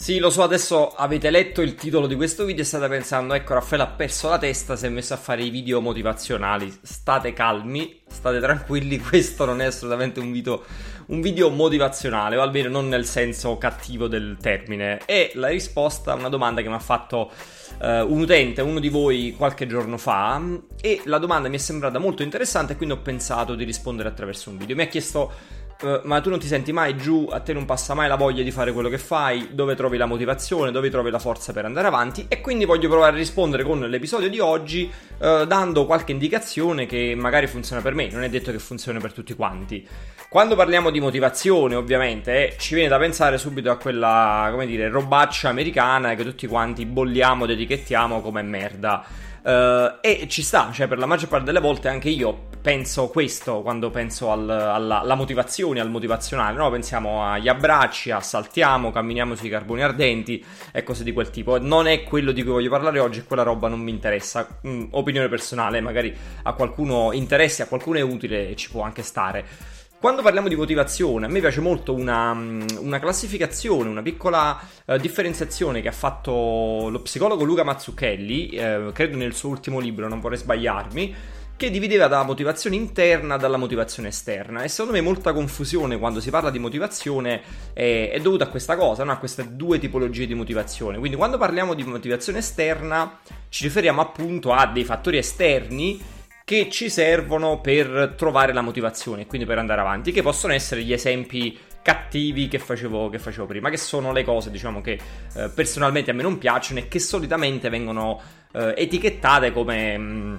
Sì, lo so, adesso avete letto il titolo di questo video e state pensando, ecco, Raffaele ha perso la testa, si è messo a fare i video motivazionali. State calmi, state tranquilli, questo non è assolutamente un video, un video motivazionale, o almeno non nel senso cattivo del termine. È la risposta a una domanda che mi ha fatto uh, un utente, uno di voi, qualche giorno fa, e la domanda mi è sembrata molto interessante, quindi ho pensato di rispondere attraverso un video. Mi ha chiesto Ma tu non ti senti mai giù, a te non passa mai la voglia di fare quello che fai, dove trovi la motivazione, dove trovi la forza per andare avanti e quindi voglio provare a rispondere con l'episodio di oggi uh, dando qualche indicazione che magari funziona per me, non è detto che funzioni per tutti quanti. Quando parliamo di motivazione ovviamente eh, ci viene da pensare subito a quella, come dire, robaccia americana che tutti quanti bolliamo ed etichettiamo come merda. Uh, e ci sta, cioè per la maggior parte delle volte anche io penso questo quando penso al, alla, alla, motivazione, al motivazionale, no? Pensiamo agli abbracci, a saltiamo, camminiamo sui carboni ardenti e cose di quel tipo. Non è quello di cui voglio parlare oggi, quella roba non mi interessa. Mm, opinione personale, magari a qualcuno interessa, a qualcuno è utile e ci può anche stare. Quando parliamo di motivazione, a me piace molto una, mm, una classificazione, una piccola uh, differenziazione che ha fatto lo psicologo Luca Mazzucchelli, eh, credo nel suo ultimo libro, non vorrei sbagliarmi, che divideva dalla motivazione interna dalla motivazione esterna. E secondo me molta confusione quando si parla di motivazione è, è dovuta a questa cosa, no? a queste due tipologie di motivazione. Quindi quando parliamo di motivazione esterna ci riferiamo appunto a dei fattori esterni che ci servono per trovare la motivazione, quindi per andare avanti, che possono essere gli esempi cattivi che facevo, che facevo prima, che sono le cose diciamo che eh, personalmente a me non piacciono e che solitamente vengono eh, etichettate come... Mh, mm,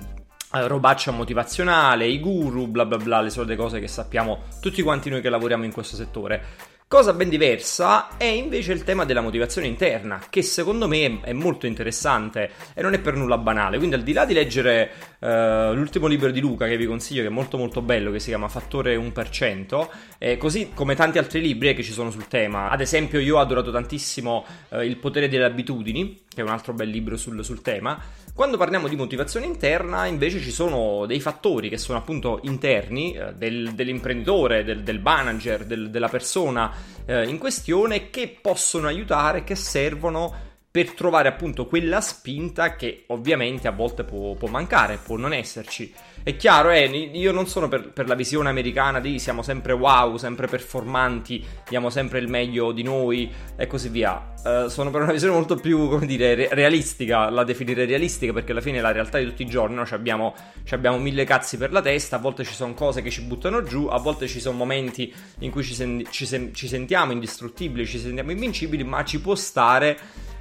eh, robaccia motivazionale, i guru, bla bla bla, le solite cose che sappiamo tutti quanti noi che lavoriamo in questo settore. Cosa ben diversa è invece il tema della motivazione interna, che secondo me è molto interessante e non è per nulla banale. Quindi, al di là di leggere uh, l'ultimo libro di Luca, che vi consiglio, che è molto molto bello, che si chiama Fattore 1%, eh, così come tanti altri libri che ci sono sul tema. Ad esempio, io ho adorato tantissimo uh, Il potere delle abitudini, che è un altro bel libro sul, sul tema. Quando parliamo di motivazione interna, invece, ci sono dei fattori che sono appunto interni eh, del, dell'imprenditore, del, del manager, del, della persona eh, in questione che possono aiutare, che servono per trovare appunto quella spinta che ovviamente a volte può, può mancare, può non esserci. È chiaro, eh, io non sono per, per, la visione americana di siamo sempre wow, sempre performanti, diamo sempre il meglio di noi e così via. Uh, sono per una visione molto più, come dire, re- realistica, la definire realistica perché alla fine è la realtà di tutti i giorni, no? abbiamo, abbiamo, mille cazzi per la testa, a volte ci sono cose che ci buttano giù, a volte ci sono momenti in cui ci, sen- ci, sen- ci sentiamo indistruttibili, ci sentiamo invincibili, ma ci può stare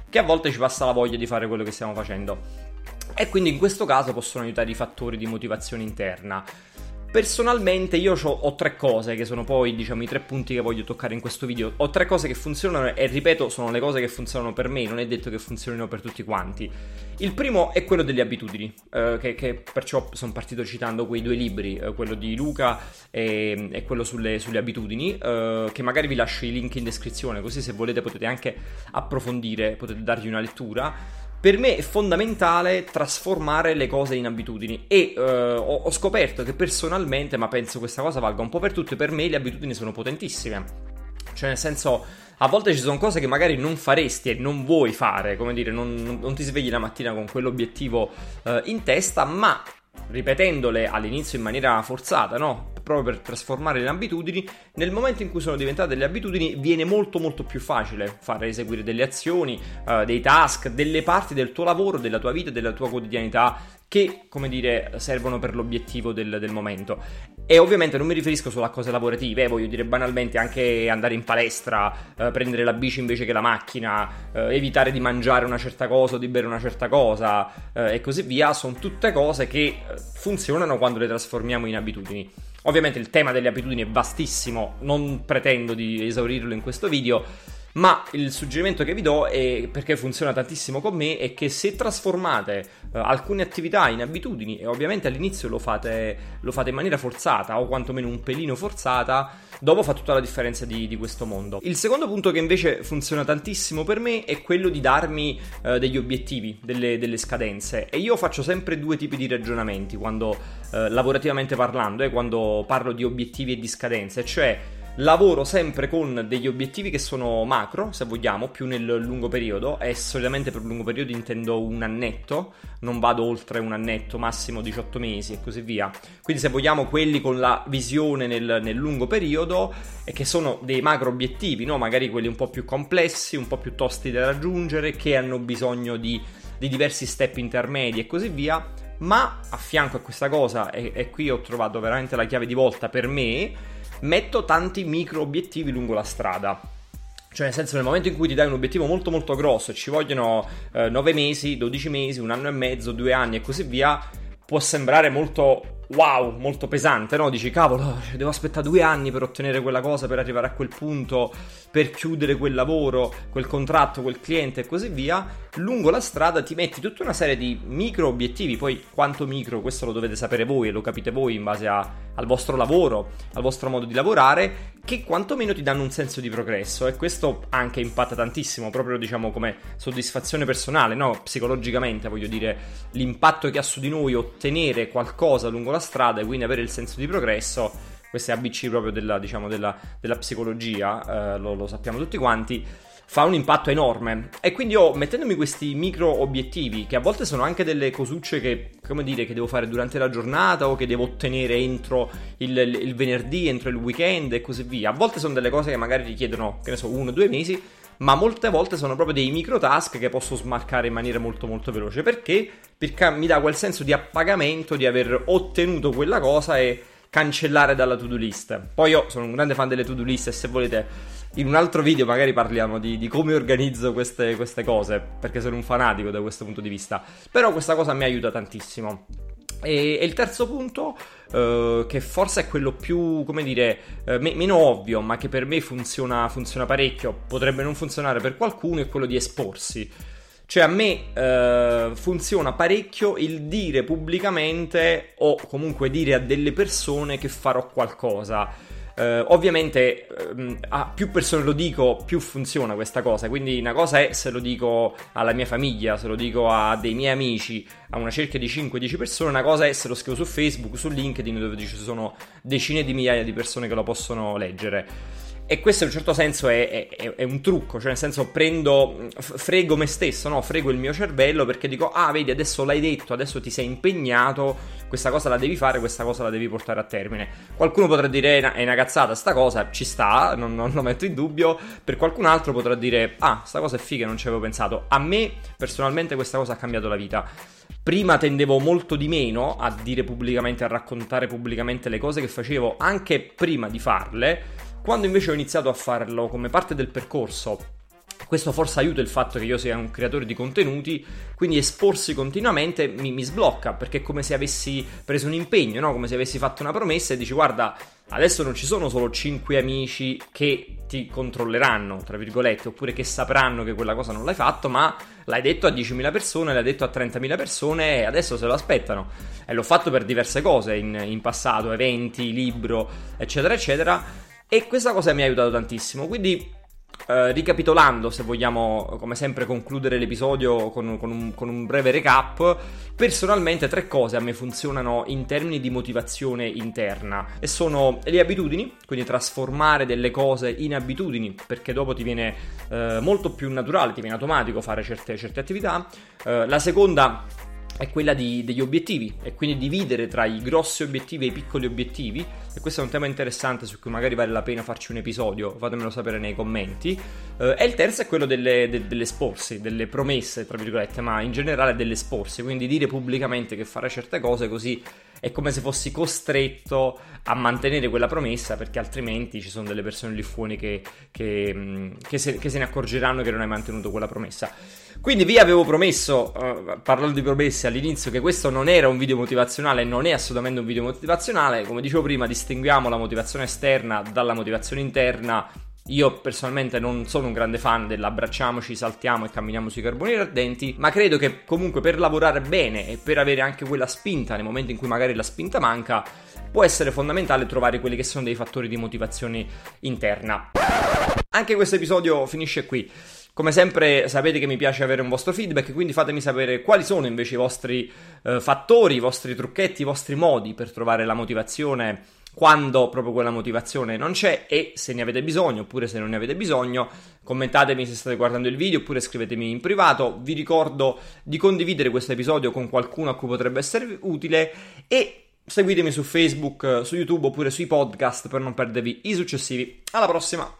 che a volte ci passa la voglia di fare quello che stiamo facendo. E quindi in questo caso possono aiutare i fattori di motivazione interna. Personalmente io ho tre cose che sono poi diciamo i tre punti che voglio toccare in questo video. Ho tre cose che funzionano e ripeto sono le cose che funzionano per me, non è detto che funzionino per tutti quanti. Il primo è quello delle abitudini, eh, che, che, perciò sono partito citando quei due libri, eh, quello di Luca e, e quello sulle, sulle abitudini, eh, che magari vi lascio i link in descrizione così se volete potete anche approfondire, potete dargli una lettura. Per me è fondamentale trasformare le cose in abitudini e uh, ho, ho, scoperto che personalmente, ma penso questa cosa valga un po' per tutte, per me le abitudini sono potentissime. Cioè nel senso, a volte ci sono cose che magari non faresti e non vuoi fare, come dire, non, non ti svegli la mattina con quell'obiettivo uh, in testa, ma ripetendole all'inizio in maniera forzata, no? Proprio per trasformare le abitudini, nel momento in cui sono diventate delle abitudini viene molto molto più facile fare eseguire delle azioni, uh, dei task, delle parti del tuo lavoro, della tua vita, della tua quotidianità che, come dire, servono per l'obiettivo del, del, momento. E ovviamente non mi riferisco solo a cose lavorative, eh, voglio dire banalmente anche andare in palestra, eh, prendere la bici invece che la macchina, eh, evitare di mangiare una certa cosa o di bere una certa cosa eh, e così via, sono tutte cose che eh, funzionano quando le trasformiamo in abitudini. Ovviamente il tema delle abitudini è vastissimo, non pretendo di esaurirlo in questo video, ma il suggerimento che vi do è perché funziona tantissimo con me è che se trasformate uh, alcune attività in abitudini e ovviamente all'inizio lo fate, lo fate, in maniera forzata o quantomeno un pelino forzata, dopo fa tutta la differenza di, di, questo mondo. Il secondo punto che invece funziona tantissimo per me è quello di darmi uh, degli obiettivi, delle, delle, scadenze e io faccio sempre due tipi di ragionamenti quando uh, lavorativamente parlando, eh, quando parlo di obiettivi e di scadenze, cioè lavoro sempre con degli obiettivi che sono macro, se vogliamo, più nel lungo periodo e solitamente per lungo periodo intendo un annetto, non vado oltre un annetto, massimo 18 mesi e così via. Quindi se vogliamo quelli con la visione nel, nel lungo periodo e che sono dei macro obiettivi, no? magari quelli un po' più complessi, un po' più tosti da raggiungere, che hanno bisogno di, di diversi step intermedi e così via. Ma a fianco a questa cosa, e, e qui ho trovato veramente la chiave di volta per me, metto tanti micro obiettivi lungo la strada. Cioè, nel senso, nel momento in cui ti dai un obiettivo molto molto grosso ci vogliono eh, 9 mesi, 12 mesi, un anno e mezzo, 2 anni e così via, può sembrare molto wow, molto pesante, no? Dici, cavolo, devo aspettare due anni per ottenere quella cosa, per arrivare a quel punto, per chiudere quel lavoro, quel contratto, quel cliente e così via. Lungo la strada ti metti tutta una serie di micro obiettivi, poi quanto micro, questo lo dovete sapere voi e lo capite voi in base a, al vostro lavoro, al vostro modo di lavorare, che quantomeno ti danno un senso di progresso e questo anche impatta tantissimo, proprio diciamo come soddisfazione personale, no? Psicologicamente, voglio dire, l'impatto che ha su di noi ottenere qualcosa lungo la la strada e quindi avere il senso di progresso, questo è ABC proprio della, diciamo, della, della psicologia, eh, lo, lo sappiamo tutti quanti, fa un impatto enorme. E quindi io, mettendomi questi micro obiettivi, che a volte sono anche delle cosucce che, come dire, che devo fare durante la giornata o che devo ottenere entro il, il venerdì, entro il weekend e così via. A volte sono delle cose che magari richiedono, che ne so, uno o due mesi ma molte volte sono proprio dei micro task che posso smarcare in maniera molto molto veloce perché? Perché mi dà quel senso di appagamento di aver ottenuto quella cosa e cancellare dalla to-do list. Poi io sono un grande fan delle to-do list e se volete in un altro video magari parliamo di, di come organizzo queste, queste cose, perché sono un fanatico da questo punto di vista. Però questa cosa mi aiuta tantissimo. E, il terzo punto, uh, che forse è quello più, come dire, uh, me- meno ovvio, ma che per me funziona, funziona parecchio, potrebbe non funzionare per qualcuno, è quello di esporsi. Cioè a me uh, funziona parecchio il dire pubblicamente o comunque dire a delle persone che farò qualcosa. Uh, ovviamente uh, a più persone lo dico, più funziona questa cosa. Quindi una cosa è se lo dico alla mia famiglia, se lo dico a dei miei amici, a una cerchia di 5-10 persone, una cosa è se lo scrivo su Facebook, su LinkedIn, dove ci sono decine di migliaia di persone che lo possono leggere. E questo in un certo senso è, è, è, un trucco, cioè nel senso prendo, frego me stesso, no? frego il mio cervello perché dico, ah vedi adesso l'hai detto, adesso ti sei impegnato, questa cosa la devi fare, questa cosa la devi portare a termine. Qualcuno potrà dire è una cazzata sta cosa, ci sta, non, non lo metto in dubbio, per qualcun altro potrà dire, ah sta cosa è figa, non ci avevo pensato. A me personalmente questa cosa ha cambiato la vita. Prima tendevo molto di meno a dire pubblicamente, a raccontare pubblicamente le cose che facevo anche prima di farle quando invece ho iniziato a farlo come parte del percorso, questo forse aiuta il fatto che io sia un creatore di contenuti, quindi esporsi continuamente mi, mi sblocca, perché è come se avessi preso un impegno, no? come se avessi fatto una promessa e dici guarda, adesso non ci sono solo 5 amici che ti controlleranno, tra virgolette, oppure che sapranno che quella cosa non l'hai fatto, ma l'hai detto a 10.000 persone, l'hai detto a 30.000 persone e adesso se lo aspettano. E l'ho fatto per diverse cose in, in passato, eventi, libro, eccetera, eccetera e questa cosa mi ha aiutato tantissimo. Quindi, eh, ricapitolando, se vogliamo, come sempre, concludere l'episodio con, con, un, con, un, breve recap, personalmente tre cose a me funzionano in termini di motivazione interna. E sono le abitudini, quindi trasformare delle cose in abitudini, perché dopo ti viene eh, molto più naturale, ti viene automatico fare certe, certe attività. Eh, la seconda è quella di, degli obiettivi e quindi dividere tra i grossi obiettivi e i piccoli obiettivi e questo è un tema interessante su cui magari vale la pena farci un episodio, fatemelo sapere nei commenti. Uh, e il terzo è quello delle, de, delle sporsi, delle promesse, tra virgolette, ma in generale delle sporsi, quindi dire pubblicamente che fare certe cose così è come se fossi costretto a mantenere quella promessa perché altrimenti ci sono delle persone lì fuori che, che, che, se, che se, ne accorgeranno che non hai mantenuto quella promessa. Quindi vi avevo promesso, uh, parlando di promesse all'inizio, che questo non era un video motivazionale, non è assolutamente un video motivazionale, come dicevo prima distinguiamo la motivazione esterna dalla motivazione interna io personalmente non sono un grande fan dell'abbracciamoci, saltiamo e camminiamo sui carbonieri ardenti, ma credo che comunque per lavorare bene e per avere anche quella spinta nel momento in cui magari la spinta manca, può essere fondamentale trovare quelli che sono dei fattori di motivazione interna. Anche questo episodio finisce qui. Come sempre sapete che mi piace avere un vostro feedback, quindi fatemi sapere quali sono invece i vostri eh, fattori, i vostri trucchetti, i vostri modi per trovare la motivazione quando proprio quella motivazione non c'è e se ne avete bisogno oppure se non ne avete bisogno commentatemi se state guardando il video oppure scrivetemi in privato. Vi ricordo di condividere questo episodio con qualcuno a cui potrebbe essere utile e seguitemi su Facebook, su YouTube oppure sui podcast per non perdervi i successivi. Alla prossima